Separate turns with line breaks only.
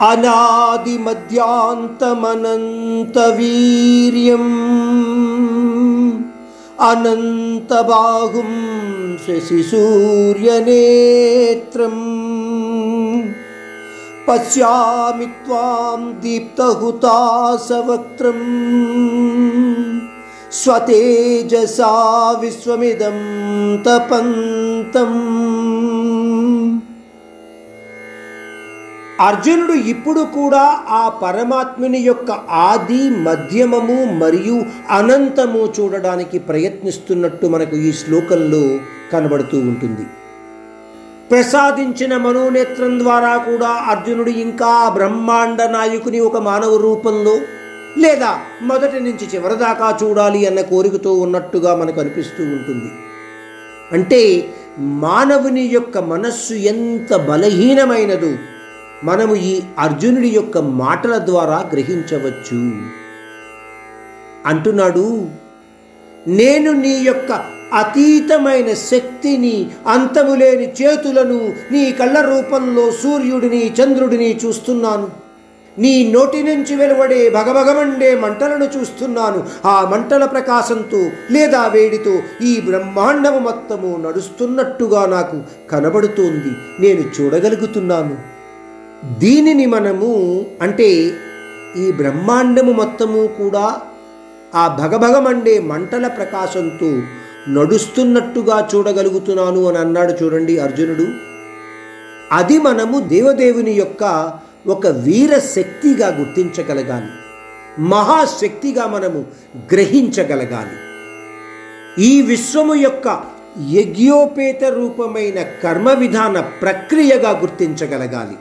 अनादिमद्यान्तमनन्तवीर्यम् अनन्तबाहुं शशिसूर्यनेत्रम् पश्यामि त्वां दीप्तहुतासवक्त्रम् स्वतेजसा विश्वमिदं तपन्तम् అర్జునుడు ఇప్పుడు కూడా ఆ పరమాత్ముని యొక్క ఆది మధ్యమము మరియు అనంతము చూడడానికి ప్రయత్నిస్తున్నట్టు మనకు ఈ శ్లోకంలో కనబడుతూ ఉంటుంది. ప్రసాదించిన మనోనేత్రం ద్వారా కూడా అర్జునుడు ఇంకా బ్రహ్మాండ నాయకుని ఒక మానవ రూపంలో లేదా మొదటి నుంచి చివరిదాకా చూడాలి అన్న కోరికతో ఉన్నట్టుగా మనకు అనిపిస్తూ ఉంటుంది. అంటే మానవుని యొక్క మనస్సు ఎంత బలహీనమైనదో మనము ఈ అర్జునుడి యొక్క మాటల ద్వారా గ్రహించవచ్చు. అంటున్నాడు నేను నీ యొక్క అతీతమైన శక్తిని అంతములేని చేతులను నీ కళ్ళ రూపంలో సూర్యుడిని చంద్రుడిని చూస్తున్నాను. నీ నోటి నుంచి వెలువడే భగభగమండే మంటలను చూస్తున్నాను. ఆ మంటల ప్రకాశంతో లేదా వేడితో ఈ బ్రహ్మాండము మొత్తము నడుస్తున్నట్టుగా నాకు కనబడుతోంది. నేను చూడగలుగుతున్నాను. దీనిని మనము అంటే ఈ బ్రహ్మాండము మొత్తము కూడా ఆ భగభగమండే మంటల ప్రకాశంతో నడుస్తున్నట్టుగా చూడగలుగుతున్నాను అని అన్నాడు చూడండి అర్జునుడు. అది మనము దేవదేవుని యొక్క ఒక వీర శక్తిగా గుర్తించగలగాలి. మహాశక్తిగా మనము గ్రహించగలగాలి. ఈ విశ్వము యొక్క యజ్ఞోపేత రూపమైన కర్మ విధాన ప్రక్రియగా గుర్తించగలగాలి.